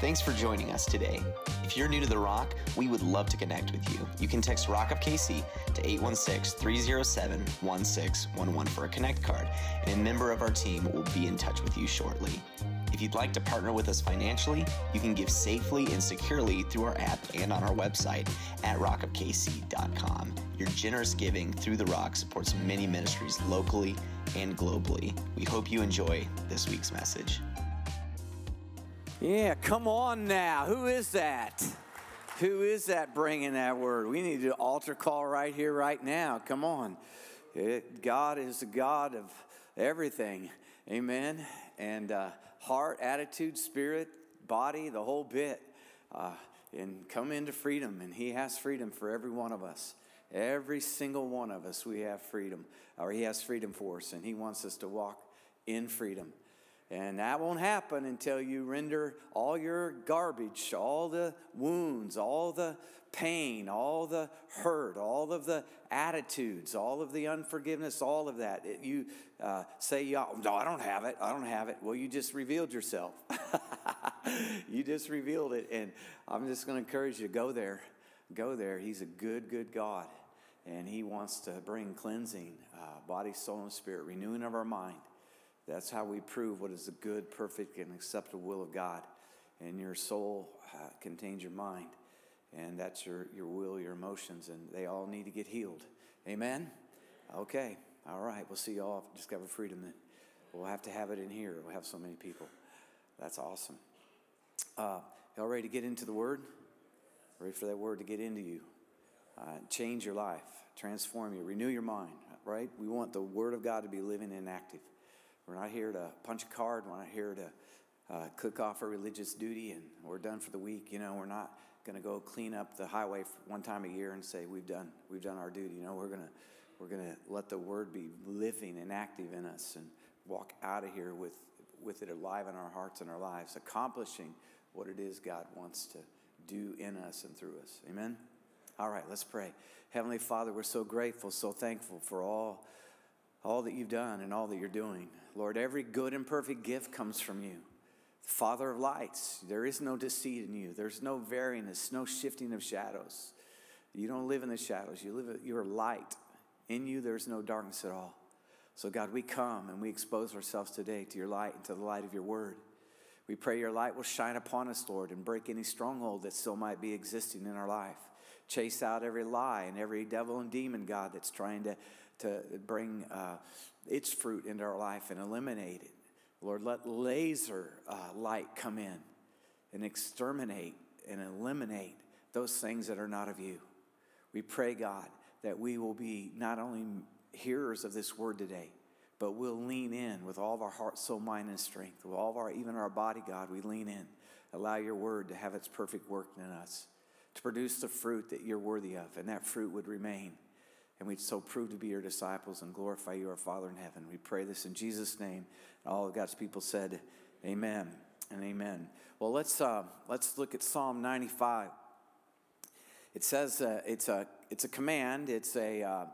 Thanks for joining us today. If you're new to The Rock, we would love to connect with you. You can text Rock of KC to 816 307 1611 for a Connect card, and a member of our team will be in touch with you shortly. If you'd like to partner with us financially, you can give safely and securely through our app and on our website at rockofkc.com. Your generous giving through The Rock supports many ministries locally and globally. We hope you enjoy this week's message. Yeah, come on now. Who is that? Who is that bringing that word? We need an altar call right here, right now. Come on. It, God is the God of everything. Amen. And uh, heart, attitude, spirit, body, the whole bit. Uh, and come into freedom. And He has freedom for every one of us. Every single one of us, we have freedom, or He has freedom for us, and He wants us to walk in freedom. And that won't happen until you render all your garbage, all the wounds, all the pain, all the hurt, all of the attitudes, all of the unforgiveness, all of that. It, you uh, say, No, I don't have it. I don't have it. Well, you just revealed yourself. you just revealed it. And I'm just going to encourage you to go there. Go there. He's a good, good God. And He wants to bring cleansing, uh, body, soul, and spirit, renewing of our mind. That's how we prove what is the good, perfect, and acceptable will of God. And your soul uh, contains your mind, and that's your, your will, your emotions, and they all need to get healed. Amen? Okay, all right. We'll see you all Discover Freedom then. We'll have to have it in here. We'll have so many people. That's awesome. Uh, y'all ready to get into the Word? Ready for that Word to get into you? Uh, change your life, transform you, renew your mind, right? We want the Word of God to be living and active. We're not here to punch a card. We're not here to uh, cook off a religious duty and we're done for the week. You know, we're not going to go clean up the highway one time a year and say we've done we've done our duty. You know, we're going to we're to let the word be living and active in us and walk out of here with with it alive in our hearts and our lives, accomplishing what it is God wants to do in us and through us. Amen. All right, let's pray. Heavenly Father, we're so grateful, so thankful for all all that you've done and all that you're doing. Lord, every good and perfect gift comes from you. Father of lights, there is no deceit in you. There's no variness, no shifting of shadows. You don't live in the shadows. You live you're light. In you there's no darkness at all. So God, we come and we expose ourselves today to your light and to the light of your word. We pray your light will shine upon us, Lord, and break any stronghold that still might be existing in our life. Chase out every lie and every devil and demon, God, that's trying to to bring uh, its fruit into our life and eliminate it. Lord, let laser uh, light come in and exterminate and eliminate those things that are not of you. We pray, God, that we will be not only hearers of this word today, but we'll lean in with all of our heart, soul, mind, and strength. With all of our, even our body, God, we lean in. Allow your word to have its perfect work in us, to produce the fruit that you're worthy of, and that fruit would remain and we'd so prove to be your disciples and glorify you, our Father in heaven. We pray this in Jesus' name. And All of God's people said, Amen and amen. Well, let's uh, let's look at Psalm 95. It says uh, it's a it's a command. It's a uh,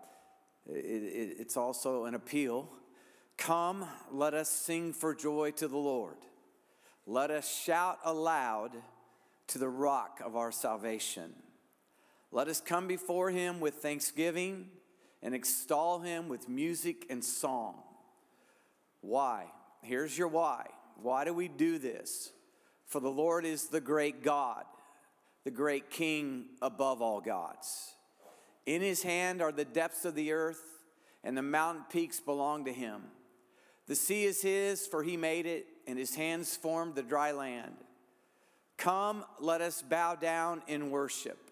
it, it, it's also an appeal. Come, let us sing for joy to the Lord. Let us shout aloud to the rock of our salvation. Let us come before him with thanksgiving and extol him with music and song. Why? Here's your why. Why do we do this? For the Lord is the great God, the great King above all gods. In his hand are the depths of the earth, and the mountain peaks belong to him. The sea is his, for he made it, and his hands formed the dry land. Come, let us bow down in worship.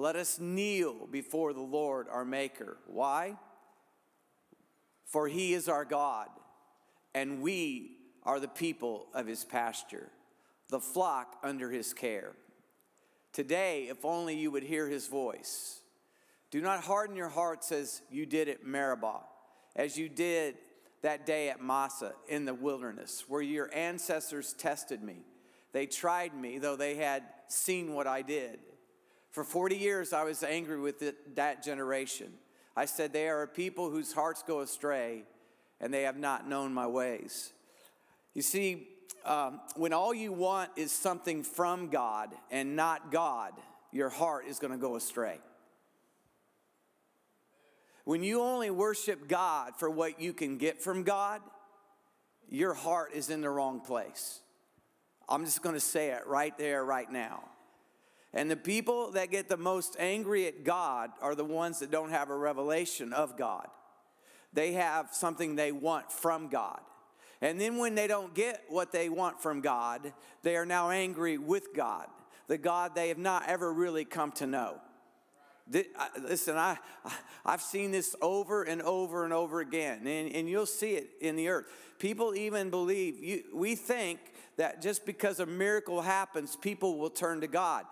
Let us kneel before the Lord our Maker. Why? For he is our God, and we are the people of his pasture, the flock under his care. Today, if only you would hear his voice. Do not harden your hearts as you did at Meribah, as you did that day at Massah in the wilderness, where your ancestors tested me. They tried me, though they had seen what I did. For 40 years, I was angry with it, that generation. I said, They are a people whose hearts go astray, and they have not known my ways. You see, um, when all you want is something from God and not God, your heart is going to go astray. When you only worship God for what you can get from God, your heart is in the wrong place. I'm just going to say it right there, right now. And the people that get the most angry at God are the ones that don't have a revelation of God. They have something they want from God. And then when they don't get what they want from God, they are now angry with God, the God they have not ever really come to know. Listen, I, I've seen this over and over and over again, and, and you'll see it in the earth. People even believe, you, we think that just because a miracle happens, people will turn to God.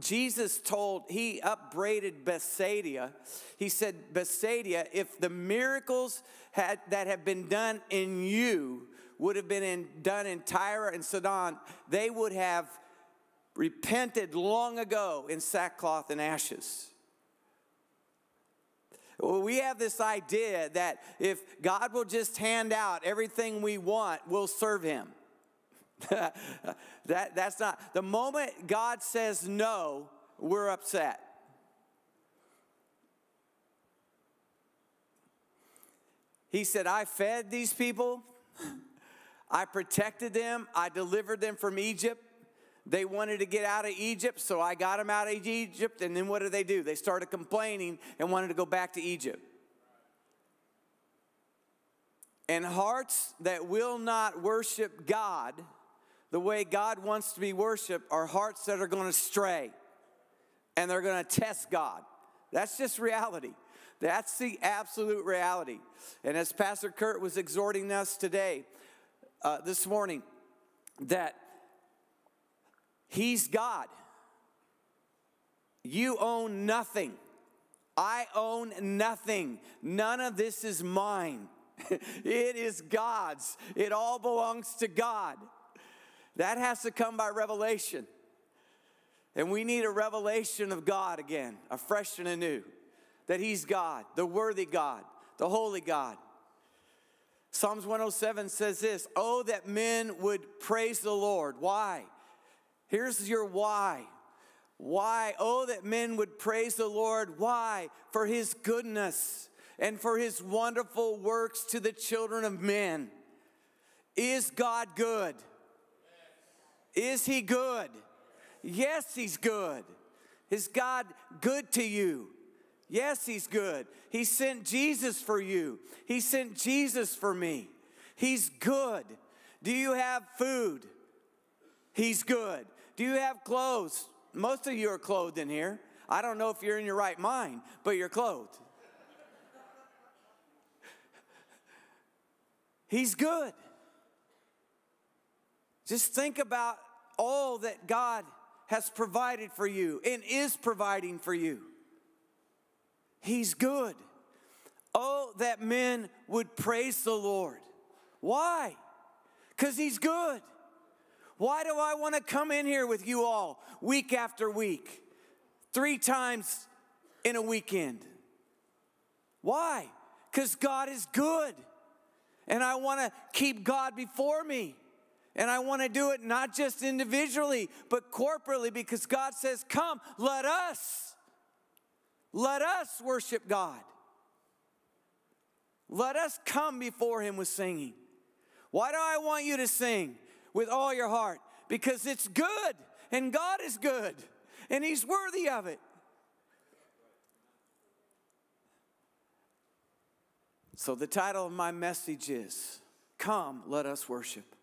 Jesus told, he upbraided Bethsaida. He said, Bethsaida, if the miracles had, that have been done in you would have been in, done in Tyre and Sidon, they would have repented long ago in sackcloth and ashes. We have this idea that if God will just hand out everything we want, we'll serve Him. that, that's not, the moment God says no, we're upset. He said, I fed these people, I protected them, I delivered them from Egypt. They wanted to get out of Egypt, so I got them out of Egypt. And then what did they do? They started complaining and wanted to go back to Egypt. And hearts that will not worship God the way God wants to be worshiped are hearts that are going to stray and they're going to test God. That's just reality. That's the absolute reality. And as Pastor Kurt was exhorting us today, uh, this morning, that He's God. You own nothing. I own nothing. None of this is mine. it is God's. It all belongs to God. That has to come by revelation. And we need a revelation of God again, afresh and anew. That He's God, the worthy God, the holy God. Psalms 107 says this Oh, that men would praise the Lord. Why? Here's your why. Why? Oh, that men would praise the Lord. Why? For his goodness and for his wonderful works to the children of men. Is God good? Is he good? Yes, he's good. Is God good to you? Yes, he's good. He sent Jesus for you. He sent Jesus for me. He's good. Do you have food? He's good. Do you have clothes? Most of you are clothed in here. I don't know if you're in your right mind, but you're clothed. He's good. Just think about all that God has provided for you and is providing for you. He's good. Oh, that men would praise the Lord. Why? Because He's good. Why do I want to come in here with you all week after week, three times in a weekend? Why? Because God is good. And I want to keep God before me. And I want to do it not just individually, but corporately because God says, Come, let us, let us worship God. Let us come before Him with singing. Why do I want you to sing? with all your heart because it's good and God is good and He's worthy of it. So, the title of my message is Come, Let Us Worship.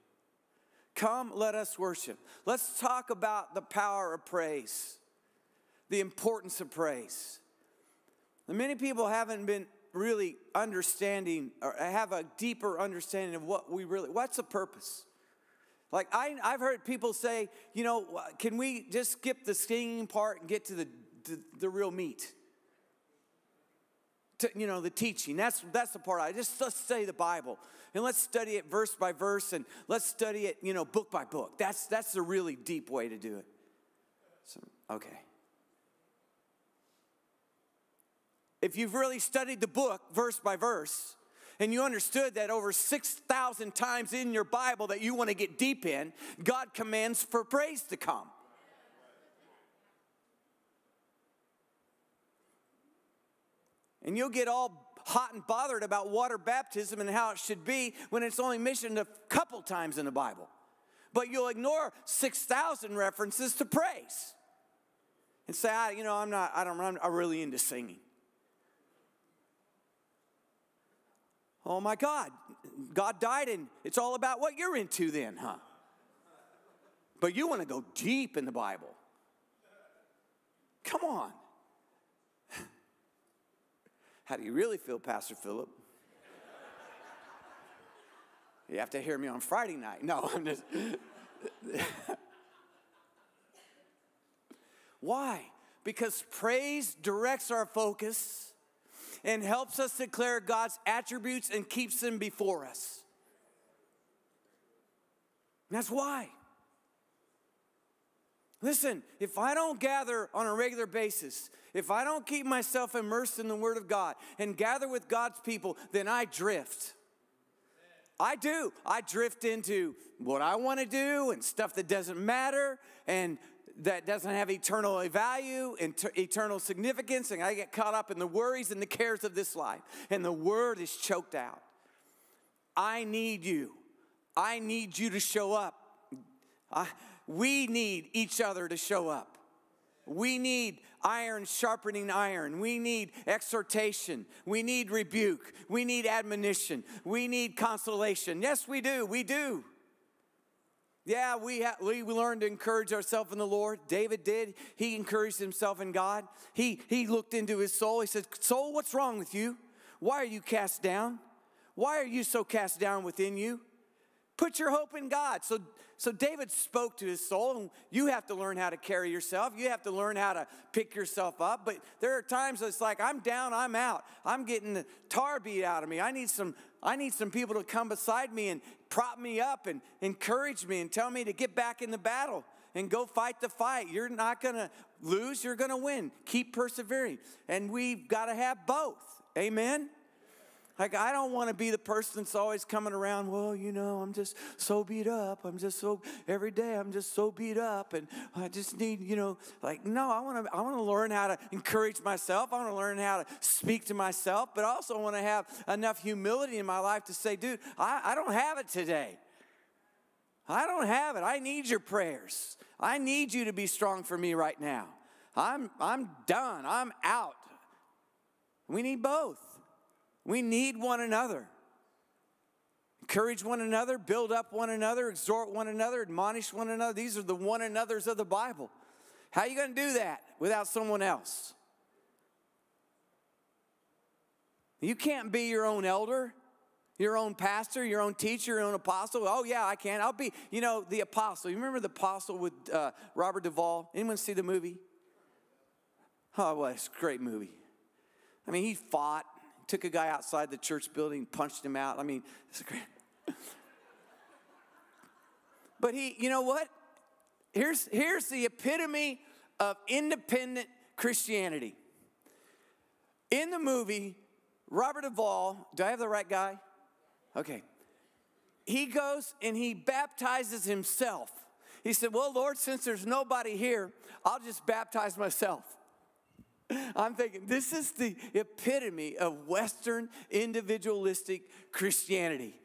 Come, let us worship. Let's talk about the power of praise, the importance of praise. And many people haven't been really understanding or have a deeper understanding of what we really, what's the purpose? Like, I, I've heard people say, you know, can we just skip the singing part and get to the, the, the real meat? To, you know, the teaching. That's, that's the part I just let's study the Bible and let's study it verse by verse and let's study it, you know, book by book. That's, that's the really deep way to do it. So, okay. If you've really studied the book verse by verse, and you understood that over 6,000 times in your Bible that you want to get deep in, God commands for praise to come. And you'll get all hot and bothered about water baptism and how it should be when it's only mentioned a couple times in the Bible. But you'll ignore 6,000 references to praise and say, I, you know, I'm not, I don't, I'm not really into singing. Oh my God, God died and it's all about what you're into then, huh? But you want to go deep in the Bible. Come on. How do you really feel, Pastor Philip? You have to hear me on Friday night. No, I'm just. Why? Because praise directs our focus and helps us declare God's attributes and keeps them before us. that's why. Listen, if I don't gather on a regular basis, if I don't keep myself immersed in the Word of God and gather with God's people, then I drift. I do. I drift into what I want to do and stuff that doesn't matter and that doesn't have eternal value and eternal significance. And I get caught up in the worries and the cares of this life. And the Word is choked out. I need you. I need you to show up. I, we need each other to show up. We need iron sharpening iron. We need exhortation. We need rebuke. We need admonition. We need consolation. Yes, we do. We do. Yeah, we, ha- we learned to encourage ourselves in the Lord. David did. He encouraged himself in God. He, he looked into his soul. He said, Soul, what's wrong with you? Why are you cast down? Why are you so cast down within you? Put your hope in God. So, so David spoke to his soul, and you have to learn how to carry yourself. You have to learn how to pick yourself up. But there are times it's like I'm down, I'm out. I'm getting the tar beat out of me. I need some, I need some people to come beside me and prop me up and encourage me and tell me to get back in the battle and go fight the fight. You're not gonna lose, you're gonna win. Keep persevering. And we've got to have both. Amen. Like, I don't want to be the person that's always coming around, well, you know, I'm just so beat up. I'm just so, every day I'm just so beat up and I just need, you know, like, no, I want to, I want to learn how to encourage myself. I want to learn how to speak to myself, but I also want to have enough humility in my life to say, dude, I, I don't have it today. I don't have it. I need your prayers. I need you to be strong for me right now. I'm, I'm done. I'm out. We need both. We need one another. Encourage one another, build up one another, exhort one another, admonish one another. These are the one another's of the Bible. How are you going to do that without someone else? You can't be your own elder, your own pastor, your own teacher, your own apostle. Oh, yeah, I can. I'll be, you know, the apostle. You remember the apostle with uh, Robert Duvall? Anyone see the movie? Oh, well, it's a great movie. I mean, he fought, took a guy outside the church building, punched him out. I mean, it's great. but he, you know what? Here's, here's the epitome of independent Christianity. In the movie, Robert Duvall, do I have the right guy? Okay. He goes and he baptizes himself. He said, Well, Lord, since there's nobody here, I'll just baptize myself. I'm thinking, this is the epitome of Western individualistic Christianity.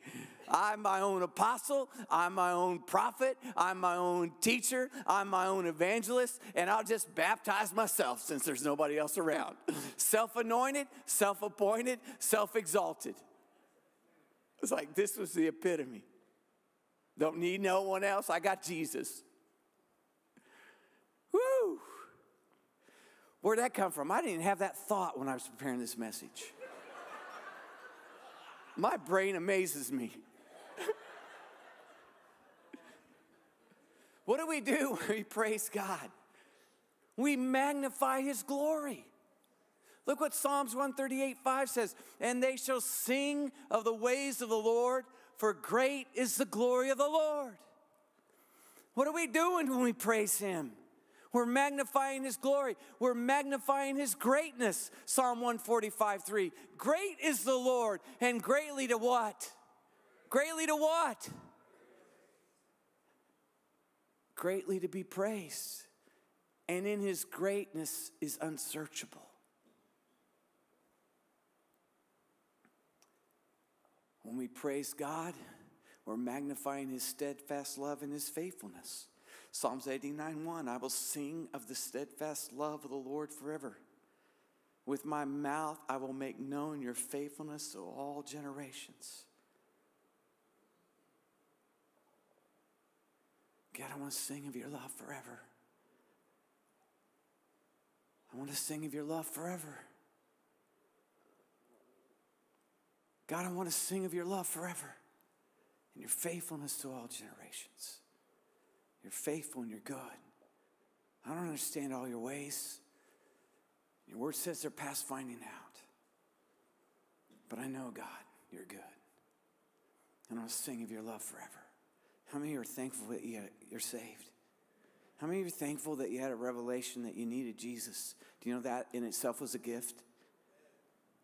I'm my own apostle, I'm my own prophet, I'm my own teacher, I'm my own evangelist, and I'll just baptize myself since there's nobody else around. Self anointed, self appointed, self exalted. It's like this was the epitome. Don't need no one else, I got Jesus. Woo! Where'd that come from? I didn't even have that thought when I was preparing this message. My brain amazes me. what do we do when we praise God? We magnify His glory. Look what Psalms 138 5 says, and they shall sing of the ways of the Lord, for great is the glory of the Lord. What are we doing when we praise Him? We're magnifying his glory. We're magnifying his greatness. Psalm 145 3. Great is the Lord, and greatly to what? Greatly to what? Greatly to be praised. And in his greatness is unsearchable. When we praise God, we're magnifying his steadfast love and his faithfulness. Psalms 89 1 I will sing of the steadfast love of the Lord forever. With my mouth, I will make known your faithfulness to all generations. God, I want to sing of your love forever. I want to sing of your love forever. God, I want to sing of your love forever and your faithfulness to all generations. You're faithful and you're good. I don't understand all your ways. Your word says they're past finding out. But I know, God, you're good. And I'll sing of your love forever. How many are thankful that you're saved? How many of you are thankful that you had a revelation that you needed Jesus? Do you know that in itself was a gift?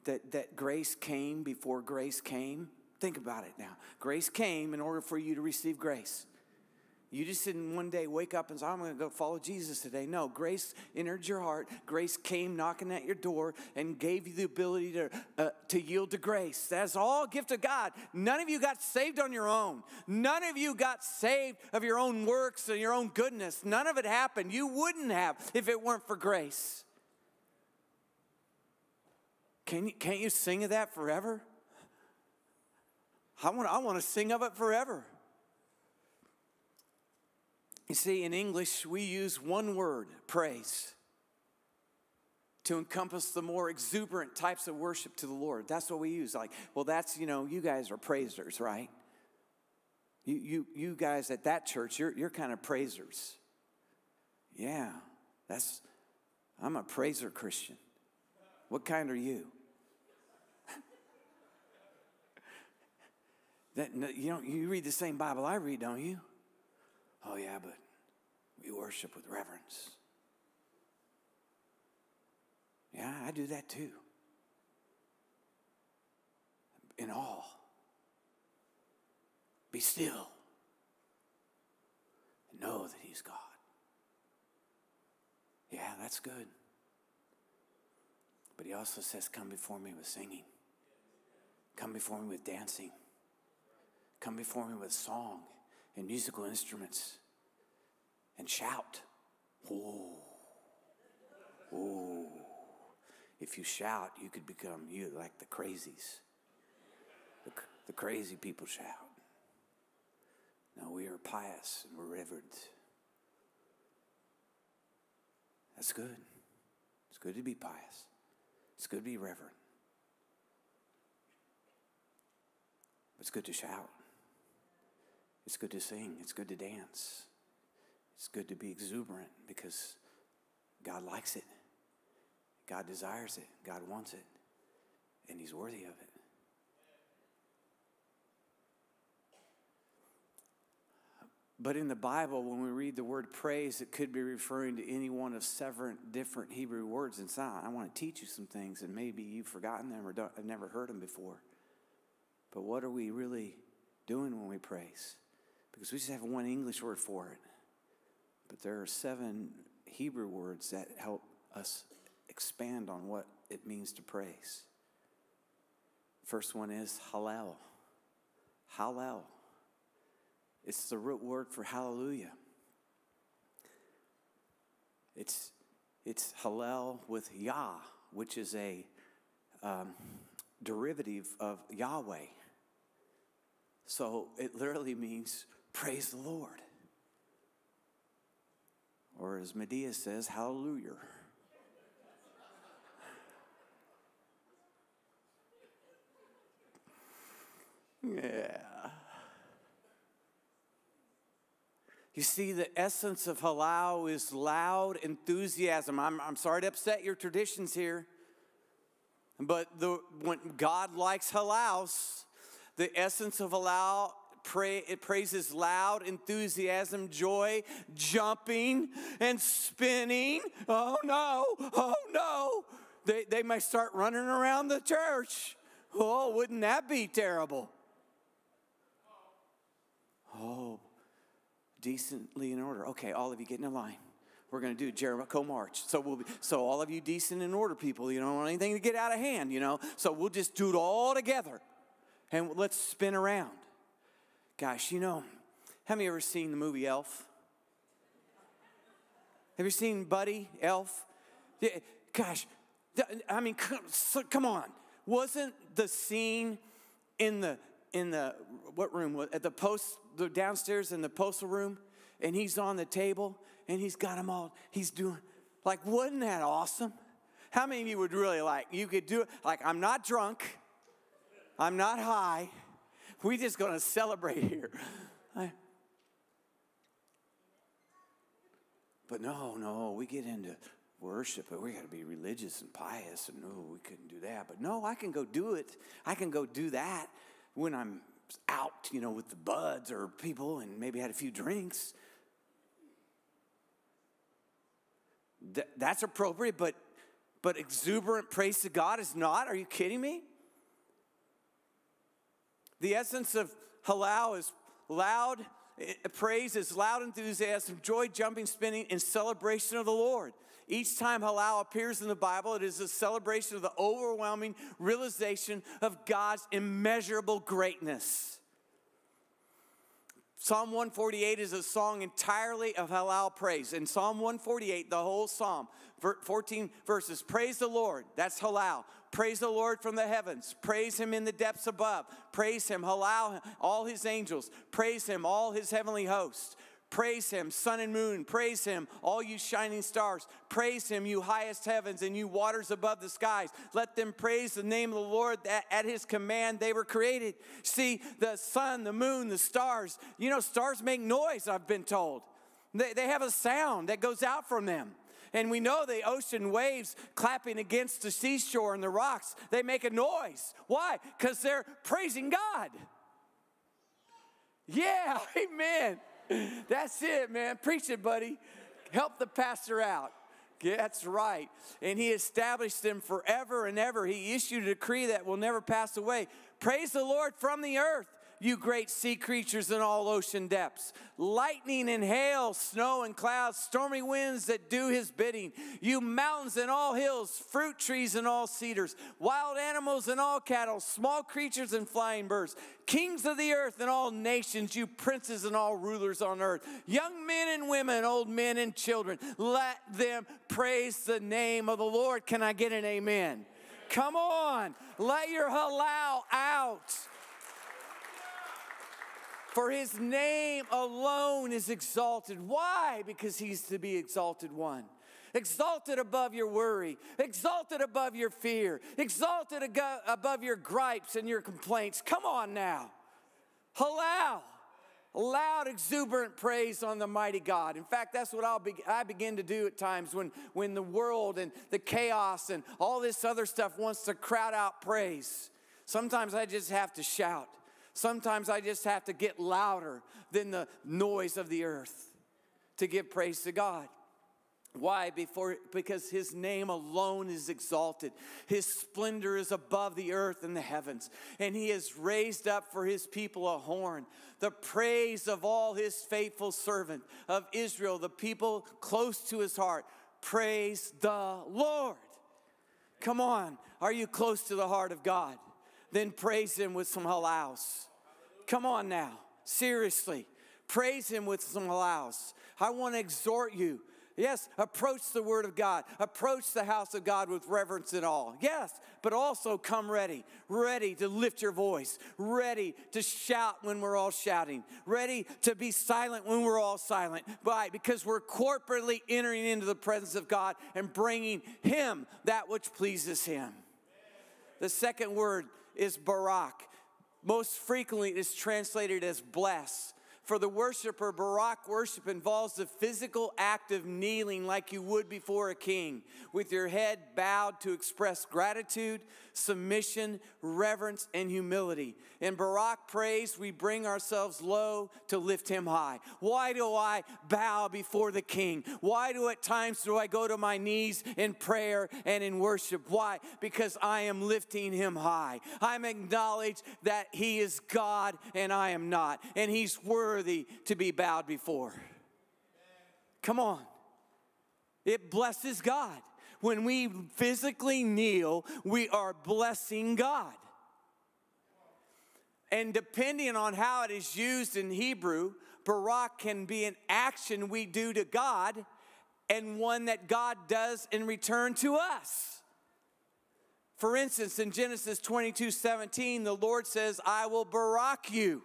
That, that grace came before grace came? Think about it now. Grace came in order for you to receive grace. You just didn't one day wake up and say, I'm going to go follow Jesus today. No, grace entered your heart. Grace came knocking at your door and gave you the ability to, uh, to yield to grace. That's all gift of God. None of you got saved on your own. None of you got saved of your own works and your own goodness. None of it happened. You wouldn't have if it weren't for grace. Can you, can't you sing of that forever? I want, I want to sing of it forever. You see, in English, we use one word, praise, to encompass the more exuberant types of worship to the Lord. That's what we use. Like, well, that's, you know, you guys are praisers, right? You, you, you guys at that church, you're, you're kind of praisers. Yeah, that's, I'm a praiser Christian. What kind are you? That, you know, you read the same Bible I read, don't you? Oh, yeah, but we worship with reverence. Yeah, I do that too. In awe. Be still. And know that He's God. Yeah, that's good. But He also says, Come before me with singing, come before me with dancing come before me with song and musical instruments and shout. Oh, oh. If you shout, you could become you like the crazies. The, the crazy people shout. No, we are pious and we're reverent. That's good. It's good to be pious. It's good to be reverent. It's good to shout. It's good to sing, it's good to dance, it's good to be exuberant because God likes it, God desires it, God wants it, and He's worthy of it. But in the Bible, when we read the word praise, it could be referring to any one of seven different Hebrew words. And so I want to teach you some things, and maybe you've forgotten them or have never heard them before. But what are we really doing when we praise? because we just have one English word for it. But there are seven Hebrew words that help us expand on what it means to praise. First one is hallel. Hallel. It's the root word for hallelujah. It's, it's hallel with Yah, which is a um, derivative of Yahweh. So it literally means Praise the Lord. Or as Madea says, Hallelujah. Yeah. You see, the essence of halal is loud enthusiasm. I'm, I'm sorry to upset your traditions here, but the, when God likes halals, the essence of halal pray, it praises loud, enthusiasm, joy, jumping and spinning. Oh no, oh no. They, they may start running around the church. Oh, wouldn't that be terrible? Oh, decently in order. Okay, all of you get in a line. We're going to do Jericho March. So we'll be, so all of you decent in order people, you don't want anything to get out of hand, you know. So we'll just do it all together, and let's spin around. Gosh, you know, have you ever seen the movie Elf? Have you seen Buddy Elf? Yeah, Gosh, I mean, come on. Wasn't the scene in the in the what room at the post the downstairs in the postal room and he's on the table and he's got them all he's doing like wasn't that awesome how many of you would really like you could do it like i'm not drunk i'm not high we just gonna celebrate here I, but no no we get into worship, but we got to be religious and pious, and no, we couldn't do that. But no, I can go do it. I can go do that when I'm out, you know, with the buds or people and maybe had a few drinks. Th- that's appropriate, but but exuberant praise to God is not. Are you kidding me? The essence of halal is loud eh, praise is loud enthusiasm, joy, jumping, spinning, in celebration of the Lord. Each time halal appears in the Bible, it is a celebration of the overwhelming realization of God's immeasurable greatness. Psalm 148 is a song entirely of halal praise. In Psalm 148, the whole psalm, 14 verses, praise the Lord, that's halal. Praise the Lord from the heavens. Praise him in the depths above. Praise him, halal, all his angels. Praise him, all his heavenly hosts. Praise him, sun and moon. Praise him, all you shining stars. Praise him, you highest heavens and you waters above the skies. Let them praise the name of the Lord that at his command they were created. See, the sun, the moon, the stars. You know, stars make noise, I've been told. They, they have a sound that goes out from them. And we know the ocean waves clapping against the seashore and the rocks, they make a noise. Why? Because they're praising God. Yeah, amen. That's it, man. Preach it, buddy. Help the pastor out. That's right. And he established them forever and ever. He issued a decree that will never pass away. Praise the Lord from the earth you great sea creatures in all ocean depths. Lightning and hail, snow and clouds, stormy winds that do his bidding. You mountains and all hills, fruit trees and all cedars, wild animals and all cattle, small creatures and flying birds, kings of the earth and all nations, you princes and all rulers on earth, young men and women, old men and children. Let them praise the name of the Lord. Can I get an amen? Come on, let your halal out. For his name alone is exalted. Why? Because he's to be exalted one. Exalted above your worry, exalted above your fear, exalted above your gripes and your complaints. Come on now. Halal. Loud, exuberant praise on the mighty God. In fact, that's what I'll be, I begin to do at times when, when the world and the chaos and all this other stuff wants to crowd out praise. Sometimes I just have to shout. Sometimes I just have to get louder than the noise of the earth to give praise to God. Why? Before, because his name alone is exalted. His splendor is above the earth and the heavens. And he has raised up for his people a horn, the praise of all his faithful servant of Israel, the people close to his heart. Praise the Lord. Come on, are you close to the heart of God? Then praise Him with some halals. Come on now, seriously. Praise Him with some halals. I want to exhort you. Yes, approach the Word of God. Approach the house of God with reverence and awe. Yes, but also come ready, ready to lift your voice, ready to shout when we're all shouting, ready to be silent when we're all silent. Why? Because we're corporately entering into the presence of God and bringing Him that which pleases Him. The second word is Barak. Most frequently, it is translated as bless. For the worshiper, Barak worship involves the physical act of kneeling like you would before a king, with your head bowed to express gratitude, submission, reverence, and humility. In Barak praise, we bring ourselves low to lift him high. Why do I bow before the king? Why do at times do I go to my knees in prayer and in worship? Why? Because I am lifting him high. I'm acknowledge that he is God and I am not, and he's worthy to be bowed before. Come on. It blesses God. When we physically kneel, we are blessing God. And depending on how it is used in Hebrew, Barak can be an action we do to God and one that God does in return to us. For instance, in Genesis 22 17, the Lord says, I will Barak you,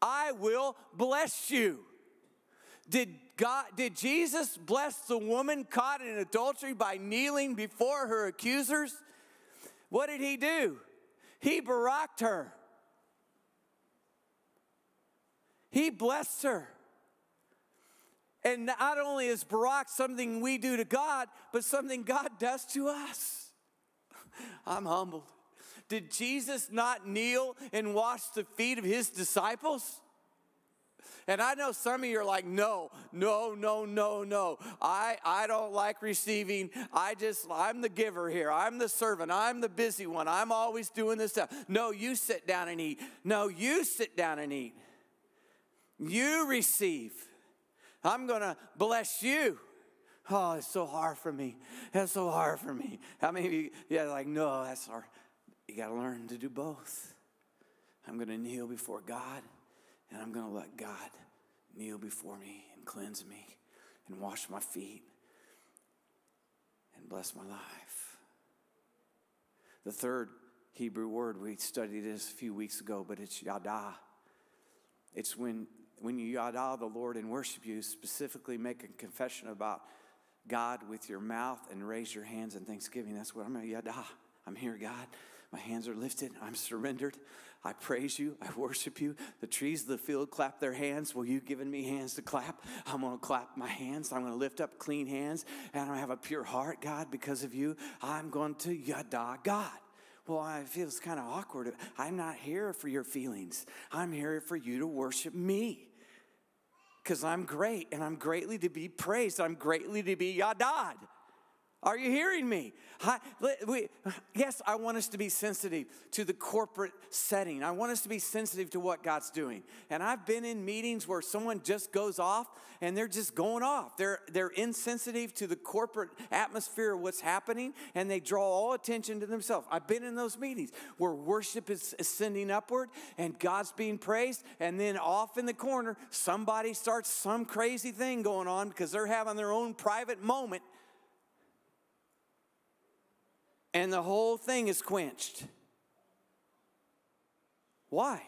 I will bless you. Did God did Jesus bless the woman caught in adultery by kneeling before her accusers? What did he do? He baracked her. He blessed her. And not only is Barak something we do to God, but something God does to us. I'm humbled. Did Jesus not kneel and wash the feet of his disciples? And I know some of you are like, no, no, no, no, no. I, I don't like receiving. I just, I'm the giver here. I'm the servant. I'm the busy one. I'm always doing this stuff. No, you sit down and eat. No, you sit down and eat. You receive. I'm going to bless you. Oh, it's so hard for me. That's so hard for me. How many of you, yeah, like, no, that's hard. You got to learn to do both. I'm going to kneel before God and I'm going to let God kneel before me and cleanse me and wash my feet and bless my life. The third Hebrew word, we studied this a few weeks ago, but it's yada. It's when, when you yada the Lord and worship you, specifically make a confession about God with your mouth and raise your hands in thanksgiving. That's what I'm going to yada. I'm here, God. My hands are lifted. I'm surrendered. I praise you. I worship you. The trees of the field clap their hands. Well, you've given me hands to clap. I'm going to clap my hands. I'm going to lift up clean hands. And I'm going to have a pure heart, God, because of you. I'm going to yada God. Well, I feel it's kind of awkward. I'm not here for your feelings. I'm here for you to worship me. Because I'm great and I'm greatly to be praised. I'm greatly to be yadad. Are you hearing me? I, we, yes, I want us to be sensitive to the corporate setting. I want us to be sensitive to what God's doing. And I've been in meetings where someone just goes off and they're just going off. They're, they're insensitive to the corporate atmosphere of what's happening and they draw all attention to themselves. I've been in those meetings where worship is ascending upward and God's being praised. And then off in the corner, somebody starts some crazy thing going on because they're having their own private moment and the whole thing is quenched. Why?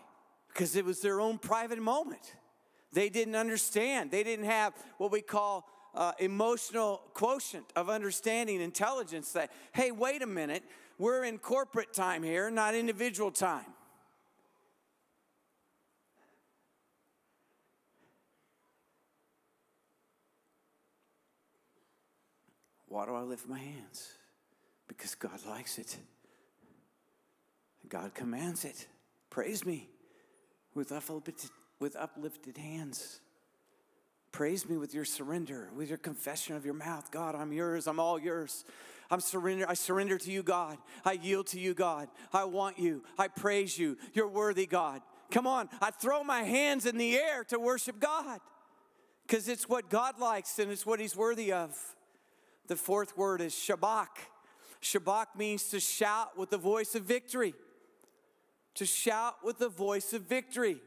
Because it was their own private moment. They didn't understand. They didn't have what we call uh, emotional quotient of understanding, intelligence that, hey, wait a minute, we're in corporate time here, not individual time. Why do I lift my hands? Because God likes it. God commands it. Praise me with uplifted, with uplifted hands. Praise me with your surrender, with your confession of your mouth. God, I'm yours. I'm all yours. I'm surrender. I surrender to you, God. I yield to you, God. I want you. I praise you. You're worthy, God. Come on. I throw my hands in the air to worship God because it's what God likes and it's what He's worthy of. The fourth word is Shabach. Shabach means to shout with the voice of victory. To shout with the voice of victory.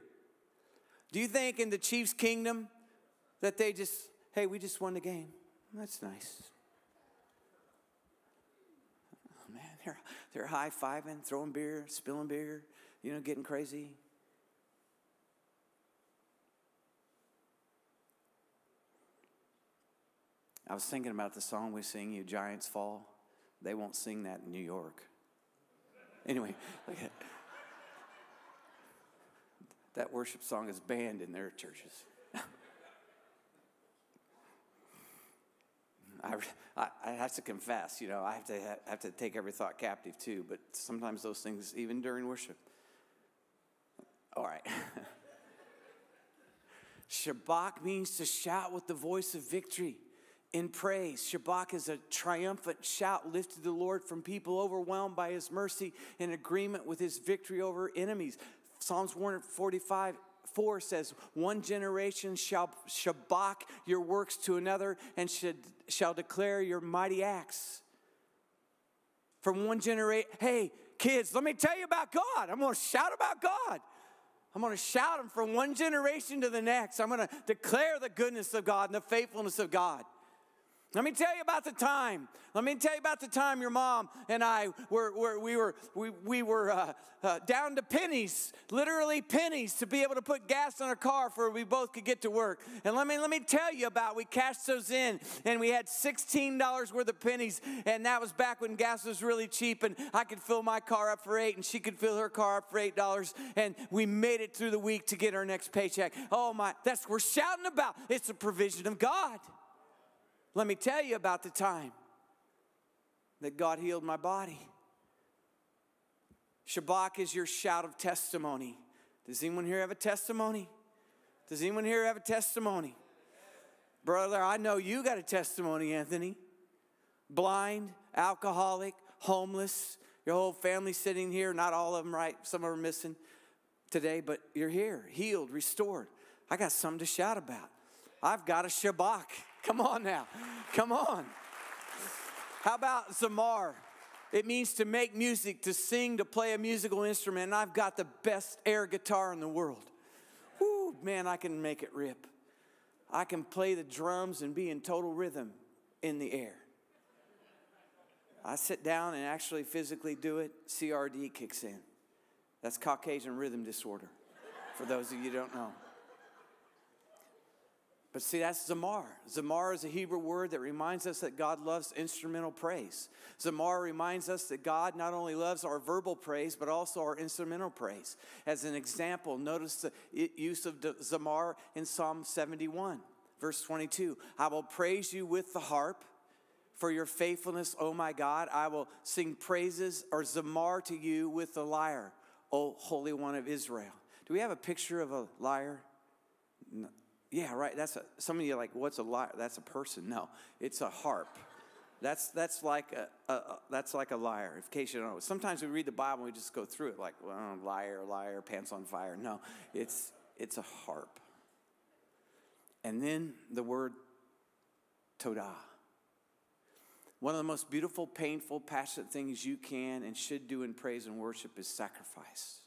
Do you think in the Chiefs' kingdom that they just, hey, we just won the game? That's nice. Oh, man, they're, they're high fiving, throwing beer, spilling beer, you know, getting crazy. I was thinking about the song we sing, You Giants Fall. They won't sing that in New York. Anyway, That worship song is banned in their churches. I, I, I, have to confess, you know, I have to have, have to take every thought captive too, but sometimes those things, even during worship. All right. Shabach means to shout with the voice of victory in praise. Shabach is a triumphant shout lifted to the Lord from people overwhelmed by his mercy in agreement with his victory over enemies. Psalms 145 4 says, One generation shall shabach your works to another and should, shall declare your mighty acts. From one generation, hey, kids, let me tell you about God. I'm going to shout about God. I'm going to shout them from one generation to the next. I'm going to declare the goodness of God and the faithfulness of God. Let me tell you about the time. Let me tell you about the time your mom and I were, were we were we, we were uh, uh, down to pennies, literally pennies, to be able to put gas in our car for we both could get to work. And let me let me tell you about. We cashed those in, and we had sixteen dollars worth of pennies, and that was back when gas was really cheap, and I could fill my car up for eight, and she could fill her car up for eight dollars, and we made it through the week to get our next paycheck. Oh my, that's we're shouting about. It's a provision of God. Let me tell you about the time that God healed my body. Shabach is your shout of testimony. Does anyone here have a testimony? Does anyone here have a testimony? Brother, I know you got a testimony, Anthony. Blind, alcoholic, homeless, your whole family sitting here, not all of them, right? Some of them are missing today, but you're here, healed, restored. I got something to shout about. I've got a Shabach. Come on now. Come on. How about Zamar? It means to make music, to sing, to play a musical instrument. And I've got the best air guitar in the world. Whoo, man, I can make it rip. I can play the drums and be in total rhythm in the air. I sit down and actually physically do it, CRD kicks in. That's Caucasian rhythm disorder, for those of you who don't know. But see, that's Zamar. Zamar is a Hebrew word that reminds us that God loves instrumental praise. Zamar reminds us that God not only loves our verbal praise, but also our instrumental praise. As an example, notice the use of Zamar in Psalm 71, verse 22. I will praise you with the harp for your faithfulness, O my God. I will sing praises or Zamar to you with the lyre, O Holy One of Israel. Do we have a picture of a lyre? No. Yeah, right. That's a, some of you like, what's a lyre? That's a person. No, it's a harp. That's that's like a, a, that's like a liar, In case you don't know, sometimes we read the Bible and we just go through it like, well, liar, liar, pants on fire. No, it's it's a harp. And then the word todah. One of the most beautiful, painful, passionate things you can and should do in praise and worship is sacrifice.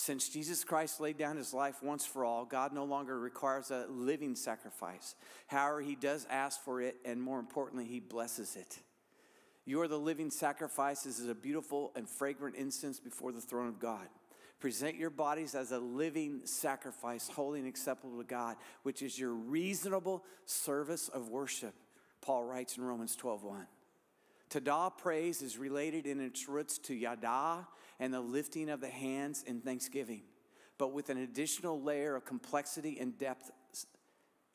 Since Jesus Christ laid down his life once for all, God no longer requires a living sacrifice. However, he does ask for it, and more importantly, he blesses it. You are the living sacrifice This is a beautiful and fragrant incense before the throne of God. Present your bodies as a living sacrifice, holy and acceptable to God, which is your reasonable service of worship. Paul writes in Romans 12 1. Todah praise is related in its roots to yada and the lifting of the hands in thanksgiving, but with an additional layer of complexity and depth,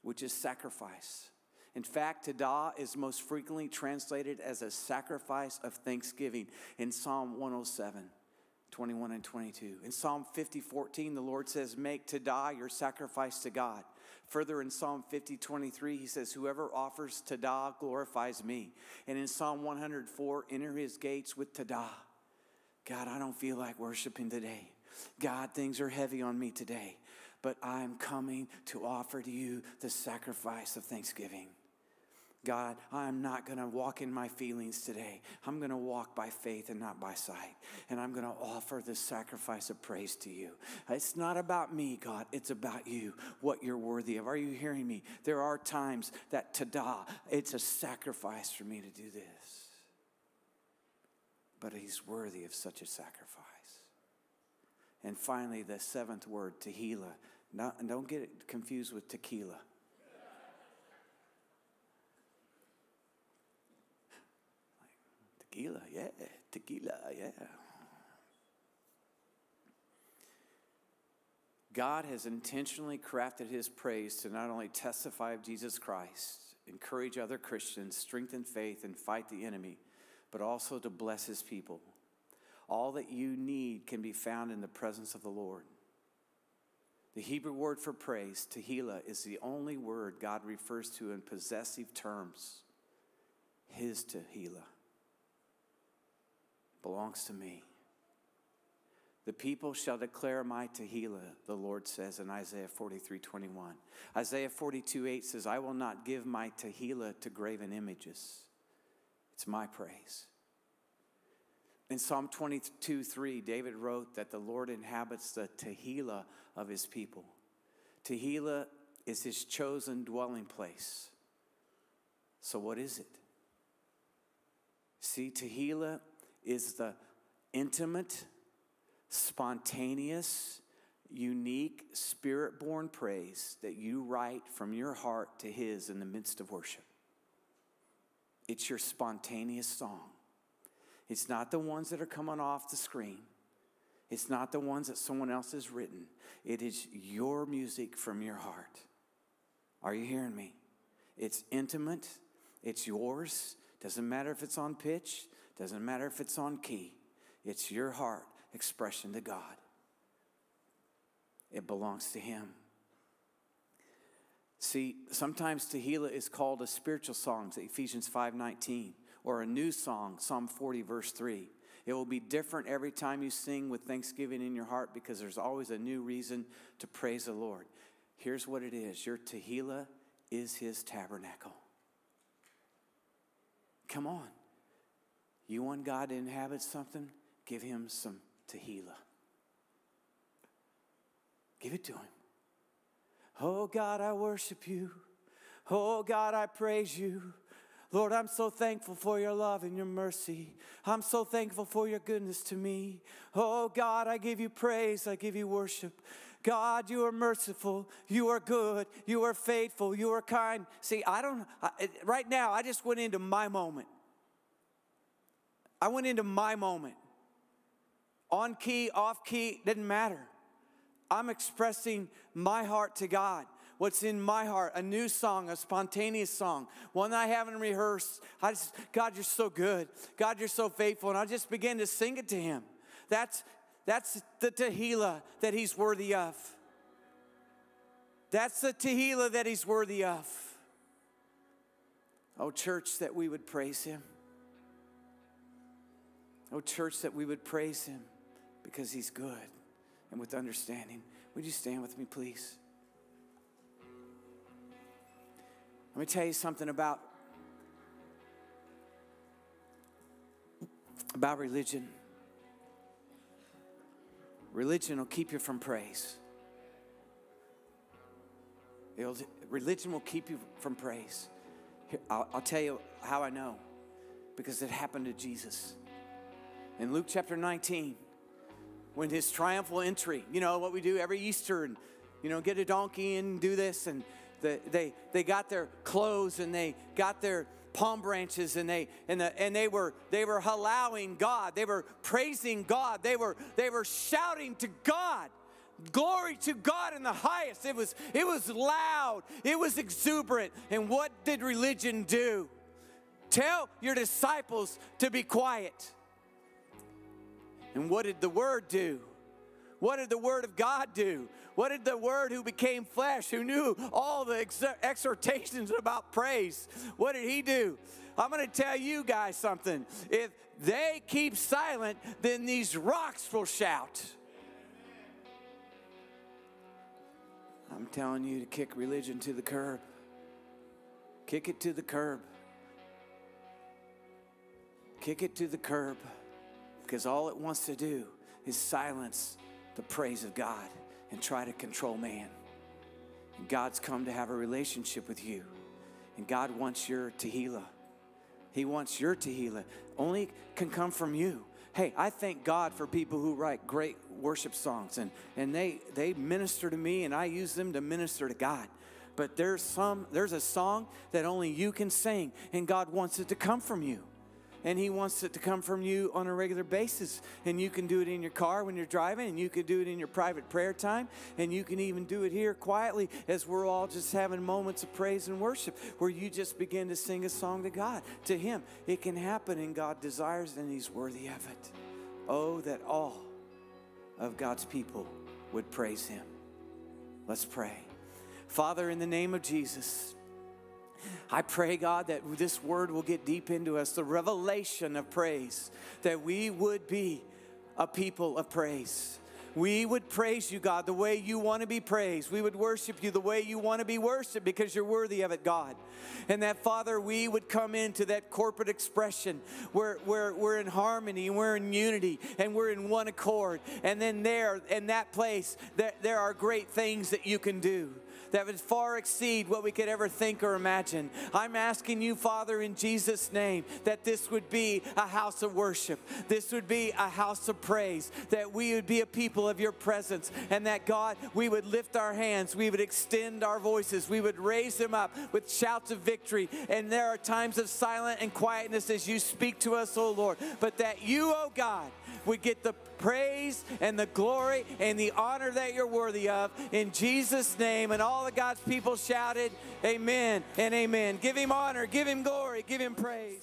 which is sacrifice. In fact, todah is most frequently translated as a sacrifice of thanksgiving in Psalm 107. 21 and 22. In Psalm 50, 14, the Lord says, Make todah your sacrifice to God. Further in Psalm 50, 23, he says, Whoever offers todah glorifies me. And in Psalm 104, enter his gates with todah. God, I don't feel like worshiping today. God, things are heavy on me today, but I'm coming to offer to you the sacrifice of thanksgiving. God, I'm not going to walk in my feelings today. I'm going to walk by faith and not by sight. And I'm going to offer the sacrifice of praise to you. It's not about me, God. It's about you, what you're worthy of. Are you hearing me? There are times that todah, it's a sacrifice for me to do this. But he's worthy of such a sacrifice. And finally, the seventh word, tehillah. Not, don't get it confused with tequila. Tequila, yeah, tequila, yeah. God has intentionally crafted his praise to not only testify of Jesus Christ, encourage other Christians, strengthen faith, and fight the enemy, but also to bless his people. All that you need can be found in the presence of the Lord. The Hebrew word for praise, tehillah, is the only word God refers to in possessive terms. His tehillah belongs to me. The people shall declare my Tehillah, the Lord says in Isaiah 43 21. Isaiah 42 8 says, I will not give my Tehillah to graven images. It's my praise. In Psalm 22 3, David wrote that the Lord inhabits the Tehillah of his people. Tehillah is his chosen dwelling place. So, what is it? See, Tehillah is the intimate, spontaneous, unique, spirit born praise that you write from your heart to His in the midst of worship. It's your spontaneous song. It's not the ones that are coming off the screen. It's not the ones that someone else has written. It is your music from your heart. Are you hearing me? It's intimate, it's yours. Doesn't matter if it's on pitch, doesn't matter if it's on key. It's your heart expression to God. It belongs to Him. See, sometimes Tehillah is called a spiritual song, Ephesians 5:19, or a new song, Psalm 40, verse 3. It will be different every time you sing with thanksgiving in your heart because there's always a new reason to praise the Lord. Here's what it is your Tehillah is his tabernacle. Come on. You want God to inhabit something? Give him some Tehillah. Give it to him. Oh God, I worship you. Oh God, I praise you. Lord, I'm so thankful for your love and your mercy. I'm so thankful for your goodness to me. Oh God, I give you praise. I give you worship. God, you are merciful. You are good. You are faithful. You are kind. See, I don't, I, right now, I just went into my moment. I went into my moment. On key, off key, didn't matter. I'm expressing my heart to God. What's in my heart, a new song, a spontaneous song, one I haven't rehearsed. I just, God, you're so good. God, you're so faithful. And I just begin to sing it to Him. That's, that's the Tehillah that He's worthy of. That's the Tehillah that He's worthy of. Oh, church, that we would praise Him. Oh, church, that we would praise Him because He's good and with understanding. Would you stand with me, please? Let me tell you something about about religion. Religion will keep you from praise. It'll, religion will keep you from praise. Here, I'll, I'll tell you how I know because it happened to Jesus. In Luke chapter 19, when his triumphal entry, you know, what we do every Easter and, you know, get a donkey and do this. And the, they, they got their clothes and they got their palm branches and they and, the, and they were they were allowing God. They were praising God. They were they were shouting to God. Glory to God in the highest. It was it was loud. It was exuberant. And what did religion do? Tell your disciples to be quiet and what did the Word do? What did the Word of God do? What did the Word who became flesh, who knew all the exhortations about praise, what did He do? I'm going to tell you guys something. If they keep silent, then these rocks will shout. I'm telling you to kick religion to the curb. Kick it to the curb. Kick it to the curb because all it wants to do is silence the praise of God and try to control man. And God's come to have a relationship with you, and God wants your Tehillah. He wants your Tehillah. Only can come from you. Hey, I thank God for people who write great worship songs and, and they, they minister to me and I use them to minister to God. But there's some there's a song that only you can sing and God wants it to come from you. And He wants it to come from you on a regular basis. And you can do it in your car when you're driving, and you can do it in your private prayer time, and you can even do it here quietly as we're all just having moments of praise and worship where you just begin to sing a song to God, to Him. It can happen, and God desires, and He's worthy of it. Oh, that all of God's people would praise Him. Let's pray. Father, in the name of Jesus, I pray, God, that this word will get deep into us, the revelation of praise, that we would be a people of praise. We would praise you, God, the way you want to be praised. We would worship you the way you want to be worshiped because you're worthy of it, God. And that, Father, we would come into that corporate expression where, where we're in harmony and we're in unity and we're in one accord. And then there, in that place, there, there are great things that you can do that would far exceed what we could ever think or imagine. I'm asking you, Father, in Jesus' name, that this would be a house of worship. This would be a house of praise, that we would be a people of your presence, and that, God, we would lift our hands, we would extend our voices, we would raise them up with shouts of victory. And there are times of silence and quietness as you speak to us, oh Lord, but that you, oh God, would get the praise and the glory and the honor that you're worthy of. In Jesus' name. And all of God's people shouted, Amen and amen. Give him honor, give him glory, give him praise.